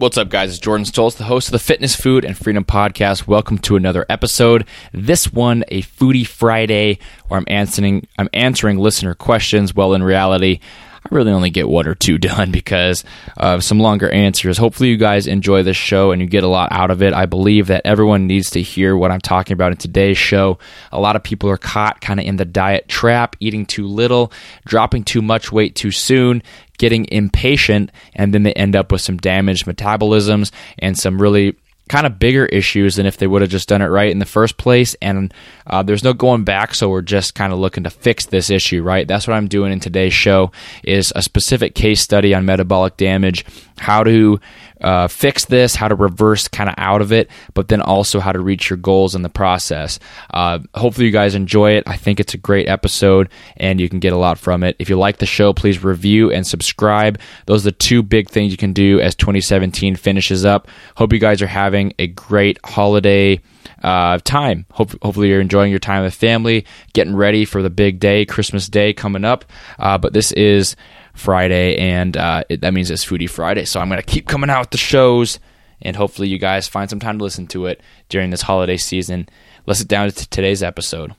What's up, guys? It's Jordan Stolz, the host of the Fitness, Food, and Freedom Podcast. Welcome to another episode. This one, a Foodie Friday, where I'm answering I'm answering listener questions. Well, in reality, I really only get one or two done because of some longer answers. Hopefully, you guys enjoy this show and you get a lot out of it. I believe that everyone needs to hear what I'm talking about in today's show. A lot of people are caught kind of in the diet trap, eating too little, dropping too much weight too soon, getting impatient, and then they end up with some damaged metabolisms and some really kind of bigger issues than if they would have just done it right in the first place. And uh, there's no going back, so we're just kind of looking to fix this issue, right? That's what I'm doing in today's show is a specific case study on metabolic damage, how to uh, fix this, how to reverse kind of out of it, but then also how to reach your goals in the process. Uh, hopefully, you guys enjoy it. I think it's a great episode and you can get a lot from it. If you like the show, please review and subscribe. Those are the two big things you can do as 2017 finishes up. Hope you guys are having a great holiday uh, time. Hope, hopefully, you're enjoying your time with family, getting ready for the big day, Christmas Day coming up. Uh, but this is Friday, and uh, it, that means it's Foodie Friday. So I'm going to keep coming out with the shows, and hopefully, you guys find some time to listen to it during this holiday season. Let's get down to today's episode.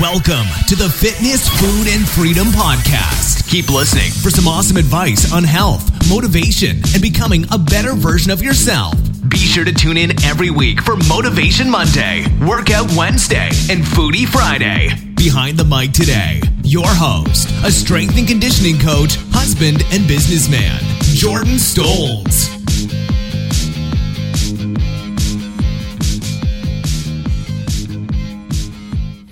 Welcome to the Fitness, Food, and Freedom Podcast. Keep listening for some awesome advice on health, motivation, and becoming a better version of yourself. Be sure to tune in every week for Motivation Monday, Workout Wednesday, and Foodie Friday. Behind the mic today, your host, a strength and conditioning coach, husband, and businessman, Jordan Stolz.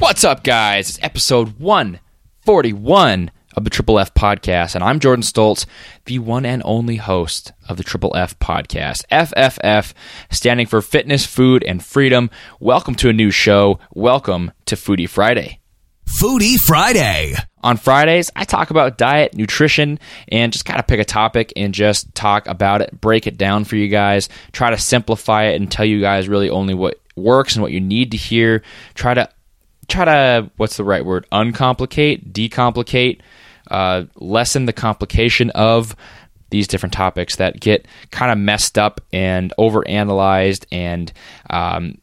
What's up, guys? It's episode 141 of the Triple F Podcast, and I'm Jordan Stolz, the one and only host of the Triple F Podcast. FFF, standing for Fitness, Food, and Freedom. Welcome to a new show. Welcome to Foodie Friday. Foodie Friday. On Fridays, I talk about diet, nutrition, and just kind of pick a topic and just talk about it, break it down for you guys, try to simplify it and tell you guys really only what works and what you need to hear. Try to try to what's the right word? Uncomplicate, decomplicate, uh, lessen the complication of these different topics that get kind of messed up and overanalyzed and um,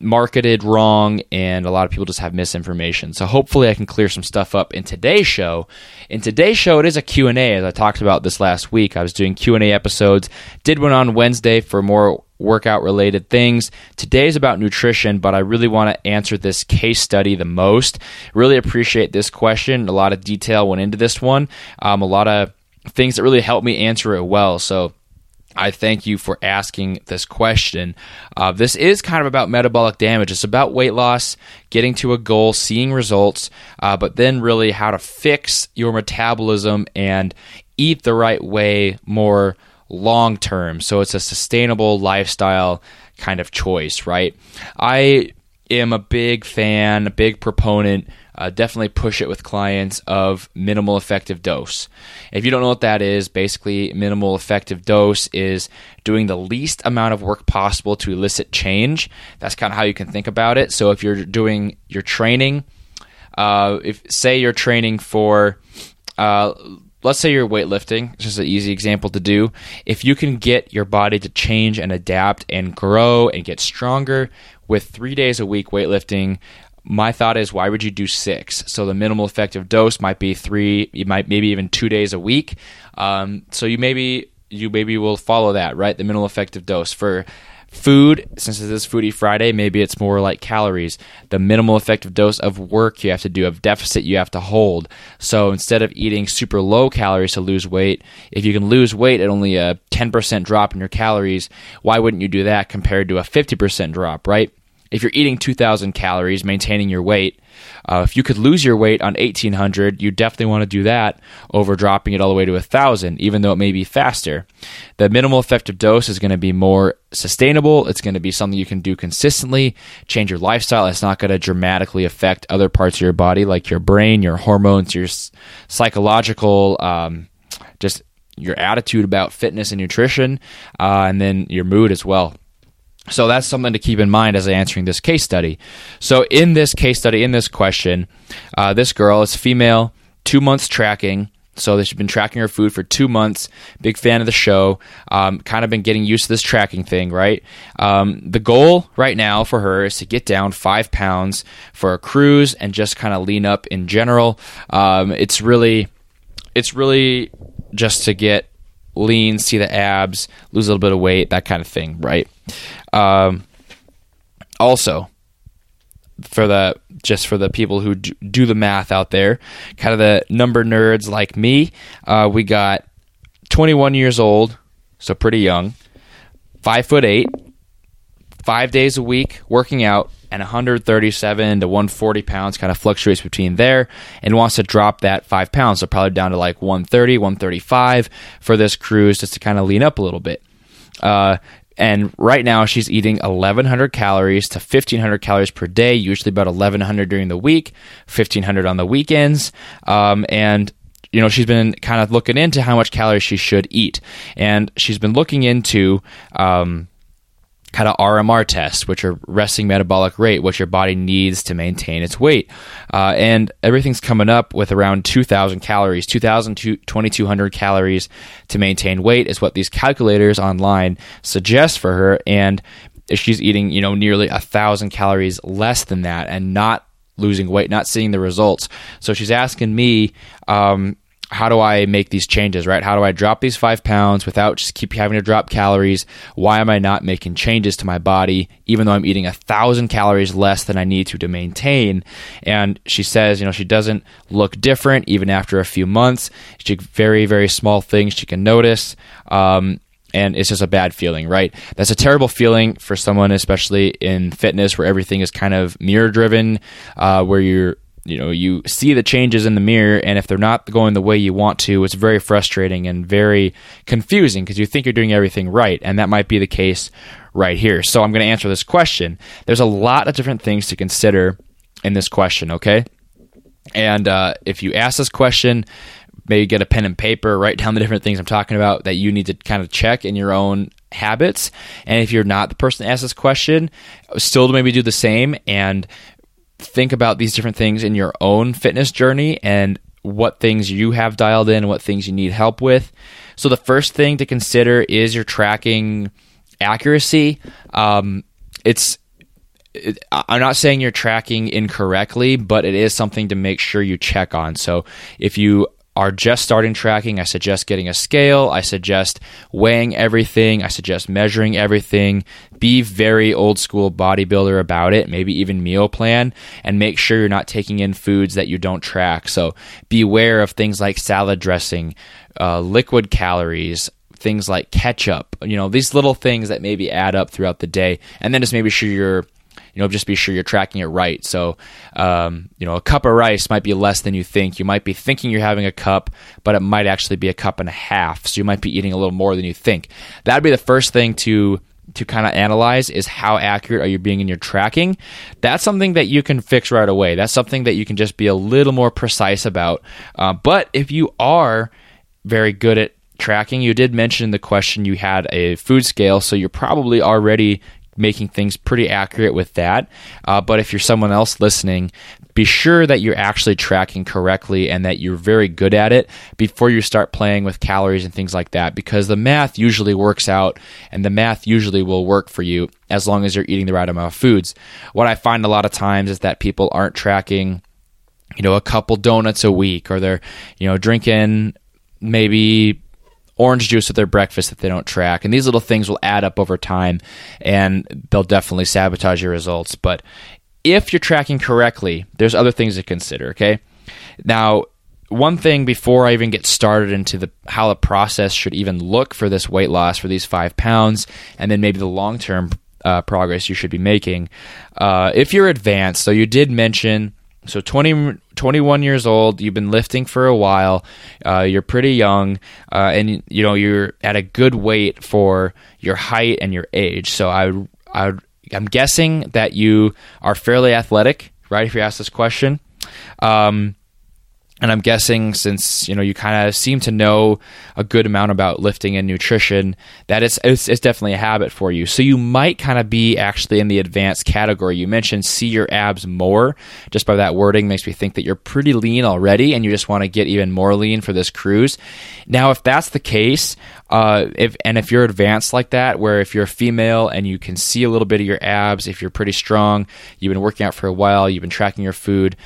marketed wrong and a lot of people just have misinformation. So hopefully i can clear some stuff up in today's show. In today's show it is a q&a as i talked about this last week i was doing q&a episodes. Did one on wednesday for more workout related things. Today's about nutrition but i really want to answer this case study the most. Really appreciate this question. A lot of detail went into this one. Um, a lot of things that really helped me answer it well. So I thank you for asking this question. Uh, this is kind of about metabolic damage. It's about weight loss, getting to a goal, seeing results, uh, but then really how to fix your metabolism and eat the right way more long term. So it's a sustainable lifestyle kind of choice, right? I am a big fan, a big proponent uh, definitely push it with clients of minimal effective dose. If you don't know what that is, basically, minimal effective dose is doing the least amount of work possible to elicit change. That's kind of how you can think about it. So if you're doing your training, uh, if say you're training for, uh, let's say you're weightlifting, it's just an easy example to do. If you can get your body to change and adapt and grow and get stronger with three days a week weightlifting, my thought is why would you do six? So the minimal effective dose might be three you might maybe even two days a week. Um, so you maybe you maybe will follow that right? The minimal effective dose. For food since it is foodie friday maybe it's more like calories. The minimal effective dose of work you have to do of deficit you have to hold. So instead of eating super low calories to lose weight if you can lose weight at only a 10% drop in your calories why wouldn't you do that compared to a 50% drop right if you're eating 2,000 calories, maintaining your weight, uh, if you could lose your weight on 1,800, you definitely want to do that over dropping it all the way to 1,000, even though it may be faster. The minimal effective dose is going to be more sustainable. It's going to be something you can do consistently, change your lifestyle. It's not going to dramatically affect other parts of your body, like your brain, your hormones, your psychological, um, just your attitude about fitness and nutrition, uh, and then your mood as well. So that's something to keep in mind as I'm answering this case study. So in this case study, in this question, uh, this girl is female, two months tracking, So she's been tracking her food for two months. Big fan of the show. Um, kind of been getting used to this tracking thing, right? Um, the goal right now for her is to get down five pounds for a cruise and just kind of lean up in general. Um, it's really, it's really just to get lean, see the abs, lose a little bit of weight, that kind of thing, right? Um, also, for the just for the people who do the math out there, kind of the number nerds like me, uh, we got 21 years old, so pretty young, five foot eight, five days a week working out, and 137 to 140 pounds kind of fluctuates between there and wants to drop that five pounds. So probably down to like 130 135 for this cruise just to kind of lean up a little bit. Uh, and right now, she's eating 1,100 calories to 1,500 calories per day, usually about 1,100 during the week, 1,500 on the weekends. Um, and you know she's been kind of looking into how much calories she should eat. And she's been looking into um, kind of RMR tests, which are resting metabolic rate, what your body needs to maintain its weight. Uh, and everything's coming up with around 2,000 calories, 2,000 to 2,200 calories to maintain weight is what these calculators online suggest for her. And she's eating, you know, nearly a thousand calories less than that and not losing weight, not seeing the results. So she's asking me, um, how do I make these changes, right? How do I drop these five pounds without just keep having to drop calories? Why am I not making changes to my body, even though I'm eating a thousand calories less than I need to to maintain? And she says, you know, she doesn't look different even after a few months. She very, very small things she can notice. Um, and it's just a bad feeling, right? That's a terrible feeling for someone, especially in fitness, where everything is kind of mirror driven, uh, where you're you know you see the changes in the mirror and if they're not going the way you want to it's very frustrating and very confusing because you think you're doing everything right and that might be the case right here. So i'm going to answer this question. There's a lot of different things to consider in this question okay? And uh, if you ask this question maybe get a pen and paper write down the different things i'm talking about that you need to kind of check in your own habits. And if you're not the person to ask this question still maybe do the same and think about these different things in your own fitness journey and what things you have dialed in what things you need help with. So the first thing to consider is your tracking accuracy. Um, it's it, I'm not saying you're tracking incorrectly, but it is something to make sure you check on. So if you are just starting tracking, I suggest getting a scale. I suggest weighing everything. I suggest measuring everything. Be very old school bodybuilder about it, maybe even meal plan, and make sure you're not taking in foods that you don't track. So beware of things like salad dressing, uh, liquid calories, things like ketchup, you know, these little things that maybe add up throughout the day. And then just maybe sure you're you know, just be sure you're tracking it right. So, um, you know, a cup of rice might be less than you think. You might be thinking you're having a cup, but it might actually be a cup and a half. So you might be eating a little more than you think. That'd be the first thing to to kind of analyze is how accurate are you being in your tracking. That's something that you can fix right away. That's something that you can just be a little more precise about. Uh, but if you are very good at tracking, you did mention in the question you had a food scale, so you're probably already making things pretty accurate with that. Uh, but if you're someone else listening, be sure that you're actually tracking correctly and that you're very good at it before you start playing with calories and things like that because the math usually works out and the math usually will work for you as long as you're eating the right amount of foods. What I find a lot of times is that people aren't tracking you know a couple donuts a week or they're you know drinking maybe orange juice with their breakfast that they don't track. And these little things will add up over time and they'll definitely sabotage your results. But if you're tracking correctly, there's other things to consider, okay? Now, one thing before I even get started into the how the process should even look for this weight loss for these five pounds, and then maybe the long term uh, progress you should be making. Uh, if you're advanced, so you did mention so 20, 21 years old, you've been lifting for a while, uh, you're pretty young, uh, and you know you're at a good weight for your height and your age. So I, I, I'm guessing that you are fairly athletic, right? If you ask this question, um, and I'm guessing since you know you kind of seem to know a good amount about lifting and nutrition, that it's, it's, it's definitely a habit for you. So you might kind of be actually in the advanced category. You mentioned see your abs more. Just by that wording makes me think that you're pretty lean already, and you just want to get even more lean for this cruise. Now, if that's the case, uh, if and if you're advanced like that, where if you're a female and you can see a little bit of your abs, if you're pretty strong, you've been working out for a while, you've been tracking your food,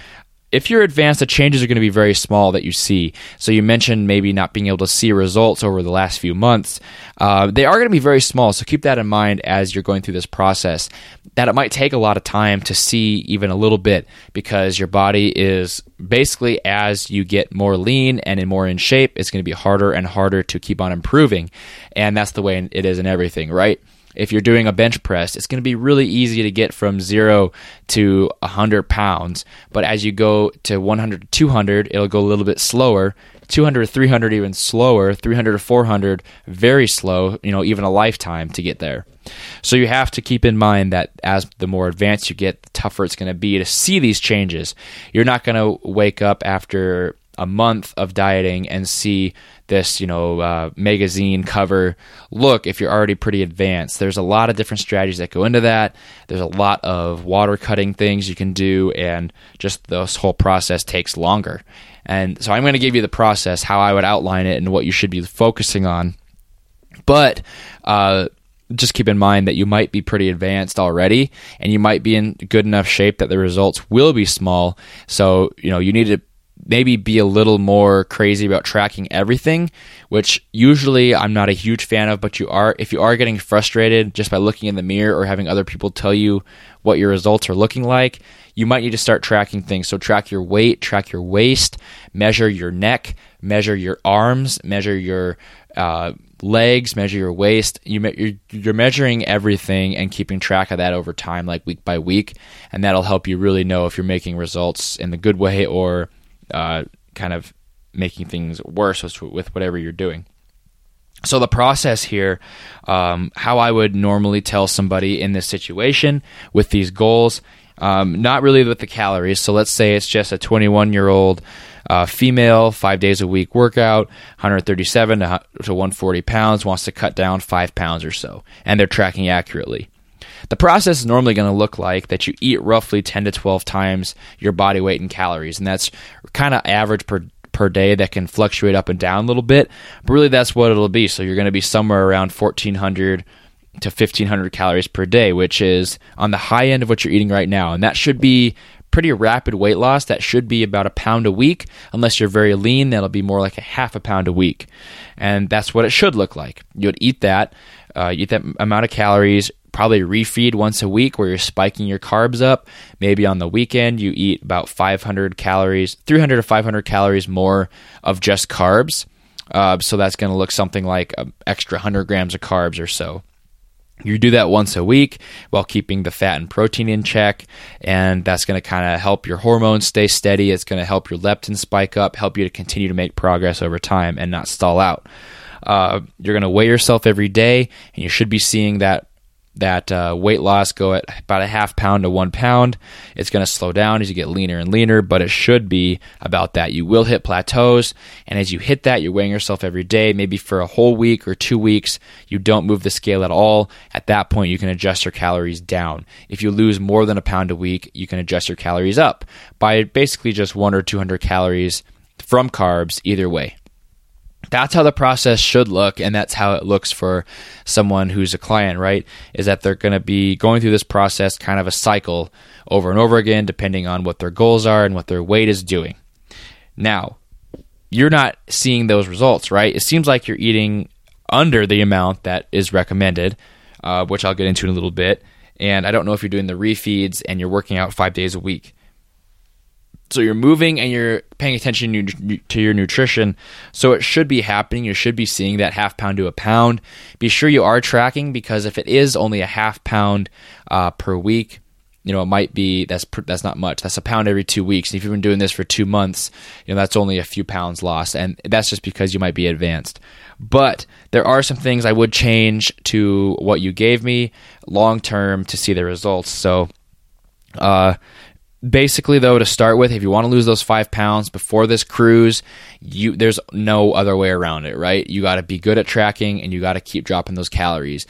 if you're advanced, the changes are going to be very small that you see. So you mentioned maybe not being able to see results over the last few months. Uh, they are going to be very small, so keep that in mind as you're going through this process. That it might take a lot of time to see even a little bit because your body is basically as you get more lean and more in shape, it's going to be harder and harder to keep on improving, and that's the way it is in everything, right? If you're doing a bench press, it's going to be really easy to get from zero to 100 pounds. But as you go to 100 to 200, it'll go a little bit slower. 200 to 300 even slower. 300 to 400 very slow. You know, even a lifetime to get there. So you have to keep in mind that as the more advanced you get, the tougher it's going to be to see these changes. You're not going to wake up after a month of dieting and see this, you know, uh, magazine cover look if you're already pretty advanced. There's a lot of different strategies that go into that. There's a lot of water cutting things you can do, and just this whole process takes longer. And so I'm going to give you the process, how I would outline it, and what you should be focusing on. But uh, just keep in mind that you might be pretty advanced already, and you might be in good enough shape that the results will be small. So you know you need to maybe be a little more crazy about tracking everything, which usually I'm not a huge fan of, but you are if you are getting frustrated just by looking in the mirror or having other people tell you what your results are looking like, you might need to start tracking things. So track your weight, track your waist, measure your neck, measure your arms, measure your uh, legs, measure your waist. You you're, you're measuring everything and keeping track of that over time, like week by week, and that'll help you really know if you're making results in the good way or uh, kind of making things worse with, with whatever you're doing. So the process here, um, how I would normally tell somebody in this situation with these goals, um, not really with the calories. So let's say it's just a 21 year old uh, female, five days a week workout, 137 to 140 pounds, wants to cut down five pounds or so, and they're tracking accurately. The process is normally going to look like that you eat roughly 10 to 12 times your body weight in calories, and that's kind of average per per day that can fluctuate up and down a little bit, but really that's what it'll be. So you're going to be somewhere around 1400 to 1500 calories per day, which is on the high end of what you're eating right now, and that should be pretty rapid weight loss. That should be about a pound a week. Unless you're very lean, that'll be more like a half a pound a week. And that's what it should look like. You would eat that, uh, eat that amount of calories, probably refeed once a week where you're spiking your carbs up. Maybe on the weekend you eat about 500 calories, 300 to 500 calories more of just carbs. Uh, so that's going to look something like an extra 100 grams of carbs or so. You do that once a week while keeping the fat and protein in check, and that's going to kind of help your hormones stay steady. It's going to help your leptin spike up, help you to continue to make progress over time and not stall out. Uh, you're going to weigh yourself every day, and you should be seeing that that uh, weight loss go at about a half pound to one pound. It's going to slow down as you get leaner and leaner, but it should be about that. You will hit plateaus, and as you hit that, you're weighing yourself every day, maybe for a whole week or two weeks. You don't move the scale at all. At that point, you can adjust your calories down. If you lose more than a pound a week, you can adjust your calories up by basically just one or 200 calories from carbs, either way that's how the process should look and that's how it looks for someone who's a client right? Is that they're going to be going through this process kind of a cycle over and over again depending on what their goals are and what their weight is doing. Now you're not seeing those results right? It seems like you're eating under the amount that is recommended uh, which i'll get into in a little bit. And i don't know if you're doing the refeeds and you're working out five days a week so you're moving and you're paying attention to your nutrition. So it should be happening. You should be seeing that half pound to a pound. Be sure you are tracking because if it is only a half pound uh, per week, you know it might be that's that's not much. That's a pound every two weeks. And if you've been doing this for two months, you know that's only a few pounds lost, and that's just because you might be advanced. But there are some things I would change to what you gave me long term to see the results. So. Uh, basically though to start with if you want to lose those five pounds before this cruise you there's no other way around it right? You got to be good at tracking and you got to keep dropping those calories.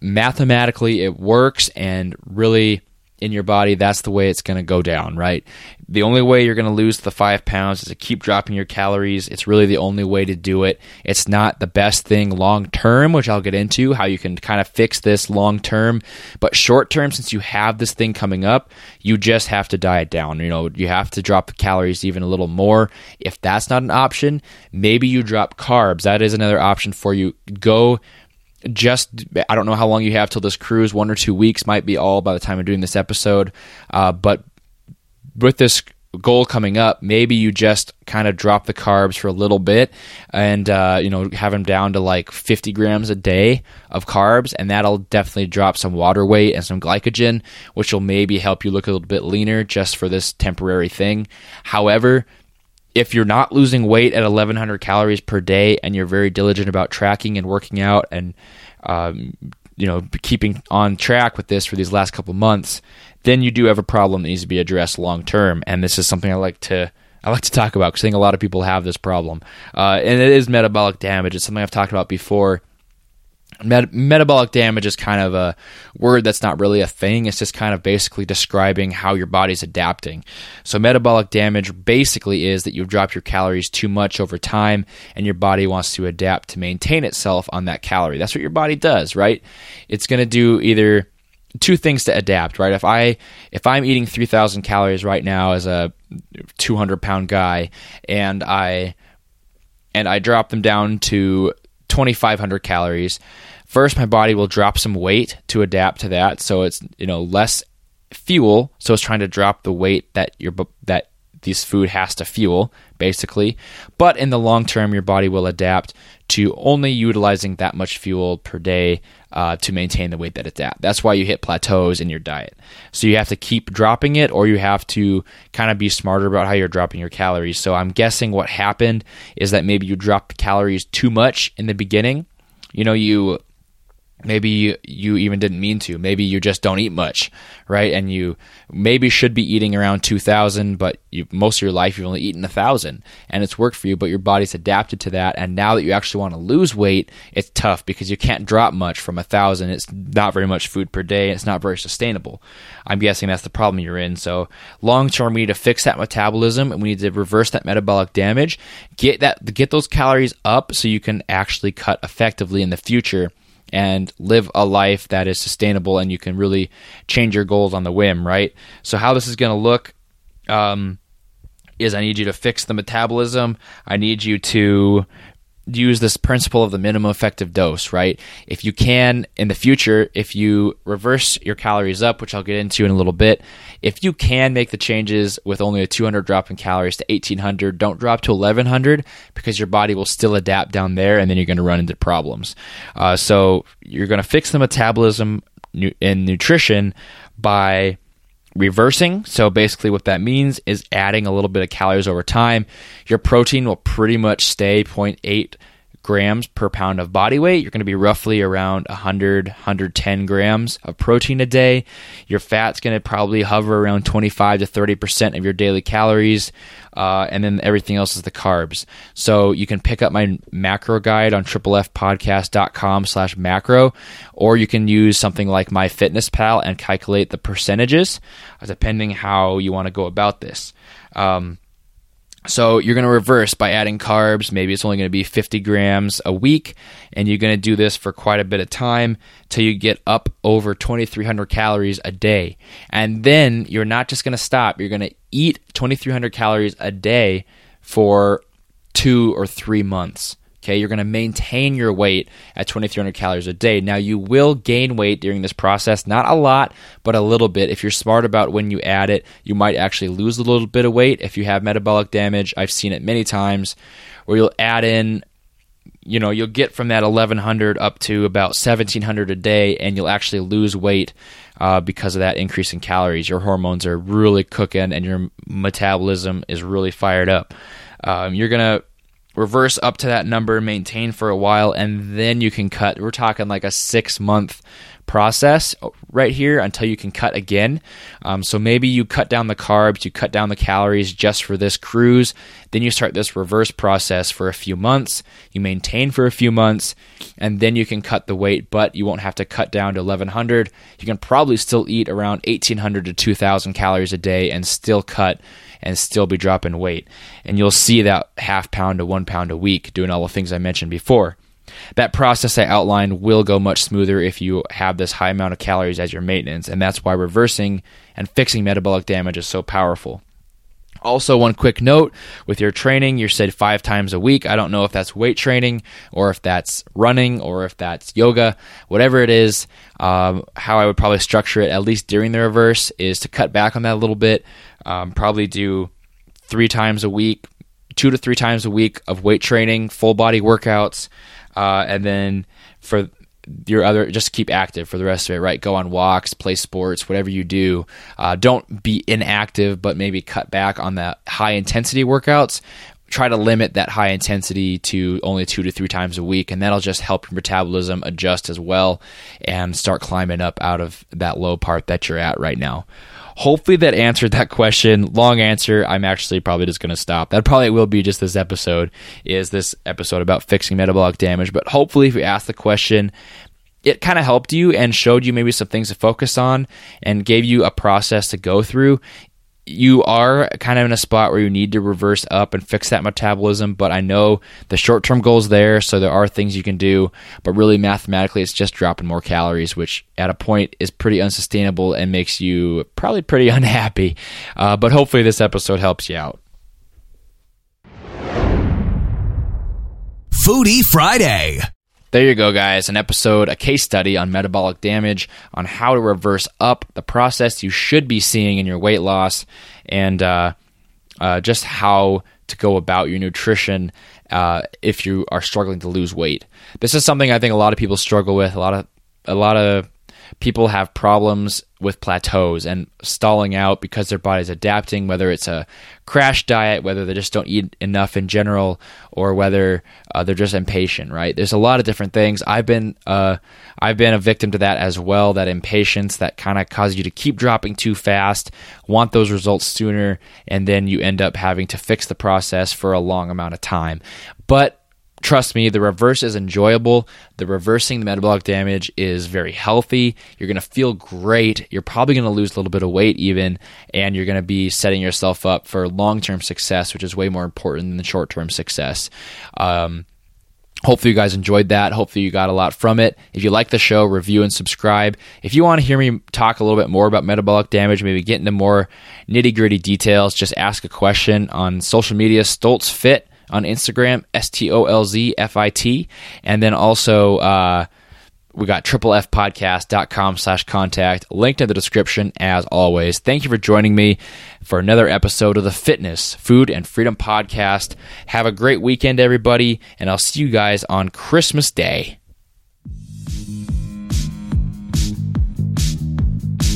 Mathematically it works and really in your body, that's the way it's going to go down, right? The only way you're going to lose the five pounds is to keep dropping your calories. It's really the only way to do it. It's not the best thing long term, which I'll get into how you can kind of fix this long term. But short term, since you have this thing coming up, you just have to diet down. You know, you have to drop the calories even a little more. If that's not an option, maybe you drop carbs. That is another option for you. Go just I don't know how long you have till this cruise. One or two weeks might be all by the time I'm doing this episode. Uh, but with this goal coming up, maybe you just kind of drop the carbs for a little bit and uh, you know have them down to like 50 grams a day of carbs, and that'll definitely drop some water weight and some glycogen, which will maybe help you look a little bit leaner just for this temporary thing. However, if you're not losing weight at 1100 calories per day and you're very diligent about tracking and working out and um, you know keeping on track with this for these last couple months then you do have a problem that needs to be addressed long term. And this is something i like to I like to talk about because I think a lot of people have this problem, uh, and it is metabolic damage. It's something I've talked about before Met- metabolic damage is kind of a word that's not really a thing. It's just kind of basically describing how your body's adapting. So, metabolic damage basically is that you've dropped your calories too much over time and your body wants to adapt to maintain itself on that calorie. That's what your body does, right? It's going to do either two things to adapt, right? If I if I'm eating 3000 calories right now as a 200 pound guy and I and I drop them down to 2500 calories. First my body will drop some weight to adapt to that so it's you know less fuel so it's trying to drop the weight that your that this food has to fuel basically. But in the long term your body will adapt to only utilizing that much fuel per day uh, to maintain the weight that it's at. That's why you hit plateaus in your diet. So you have to keep dropping it or you have to kind of be smarter about how you're dropping your calories. So i'm guessing what happened is that maybe you dropped calories too much in the beginning. You know you maybe you, even didn't mean to. Maybe you just don't eat much right? And you maybe should be eating around 2000 but you, most of your life you've only eaten 1000 and it's worked for you but your body's adapted to that and now that you actually want to lose weight it's tough because you can't drop much from 1000 it's not very much food per day it's not very sustainable. I'm guessing that's the problem you're in. So long term we need to fix that metabolism and we need to reverse that metabolic damage. Get that get those calories up so you can actually cut effectively in the future and live a life that is sustainable and you can really change your goals on the whim, right? So, how this is going to look um, is I need you to fix the metabolism. I need you to use this principle of the minimum effective dose, right? If you can in the future, if you reverse your calories up, which I'll get into in a little bit, if you can make the changes with only a 200 drop in calories to 1800, don't drop to 1100 because your body will still adapt down there and then you're going to run into problems. Uh, so you're going to fix the metabolism and nutrition by reversing. So basically, what that means is adding a little bit of calories over time. Your protein will pretty much stay 0.8 grams per pound of body weight. You're going to be roughly around 100, 110 grams of protein a day. Your fat's going to probably hover around 25 to 30% of your daily calories. Uh, and then everything else is the carbs. So you can pick up my macro guide on triplefpodcast.com slash macro, or you can use something like MyFitnessPal and calculate the percentages, depending how you want to go about this. Um, so you're going to reverse by adding carbs. Maybe it's only going to be 50 grams a week, and you're going to do this for quite a bit of time till you get up over 2,300 calories a day. And then you're not just going to stop. You're going to eat 2,300 calories a day for two or three months. Okay, you're going to maintain your weight at 2,300 calories a day. Now, you will gain weight during this process, not a lot, but a little bit. If you're smart about when you add it, you might actually lose a little bit of weight if you have metabolic damage. I've seen it many times where you'll add in, you know, you'll get from that 1,100 up to about 1,700 a day, and you'll actually lose weight uh, because of that increase in calories. Your hormones are really cooking, and your metabolism is really fired up. Um, you're going to reverse up to that number, maintain for a while, and then you can cut. We're talking like a six month process right here until you can cut again. Um, so maybe you cut down the carbs, you cut down the calories just for this cruise. Then you start this reverse process for a few months. You maintain for a few months, and then you can cut the weight, but you won't have to cut down to 1100. You can probably still eat around 1800 to 2000 calories a day and still cut and still be dropping weight. And you'll see that half pound to one pound a week doing all the things I mentioned before. That process I outlined will go much smoother if you have this high amount of calories as your maintenance, and that's why reversing and fixing metabolic damage is so powerful. Also, one quick note with your training, you said five times a week. I don't know if that's weight training or if that's running or if that's yoga, whatever it is. Um, how I would probably structure it, at least during the reverse, is to cut back on that a little bit. Um, probably do three times a week, two to three times a week of weight training, full body workouts, uh, and then for your other just keep active for the rest of it right? Go on walks play sports whatever you do. Uh, don't be inactive but maybe cut back on the high intensity workouts. Try to limit that high intensity to only two to three times a week and that'll just help your metabolism adjust as well and start climbing up out of that low part that you're at right now hopefully that answered that question. Long answer. I'm actually probably just going to stop. That probably will be just this episode. Is this episode about fixing metabolic damage? But hopefully, if you ask the question, it kind of helped you and showed you maybe some things to focus on and gave you a process to go through you are kind of in a spot where you need to reverse up and fix that metabolism. But I know the short term goal is there, so there are things you can do. But really, mathematically, it's just dropping more calories, which at a point is pretty unsustainable and makes you probably pretty unhappy. Uh, but hopefully, this episode helps you out. Foodie Friday. There you go, guys. An episode, a case study on metabolic damage, on how to reverse up the process you should be seeing in your weight loss, and uh, uh, just how to go about your nutrition uh, if you are struggling to lose weight. This is something I think a lot of people struggle with. A lot of a lot of people have problems with plateaus and stalling out because their body's adapting, whether it's a crash diet, whether they just don't eat enough in general, or whether uh, they're just impatient. Right? There's a lot of different things. I've been uh, I've been a victim to that as well. That impatience that kind of causes you to keep dropping too fast, want those results sooner, and then you end up having to fix the process for a long amount of time. But trust me, the reverse is enjoyable. The reversing the metabolic damage is very healthy. You're going to feel great. You're probably going to lose a little bit of weight, even, and you're going to be setting yourself up for long term success, which is way more important than short term success. Um, Hopefully, you guys enjoyed that. Hopefully, you got a lot from it. If you like the show, review and subscribe. If you want to hear me talk a little bit more about metabolic damage, maybe get into more nitty gritty details, just ask a question on social media, Stolz Fit on Instagram, S T O L Z F I T. And then also, uh, we got triplefpodcast.com slash contact linked in the description as always. Thank you for joining me for another episode of the fitness food and freedom podcast. Have a great weekend everybody and i'll see you guys on christmas day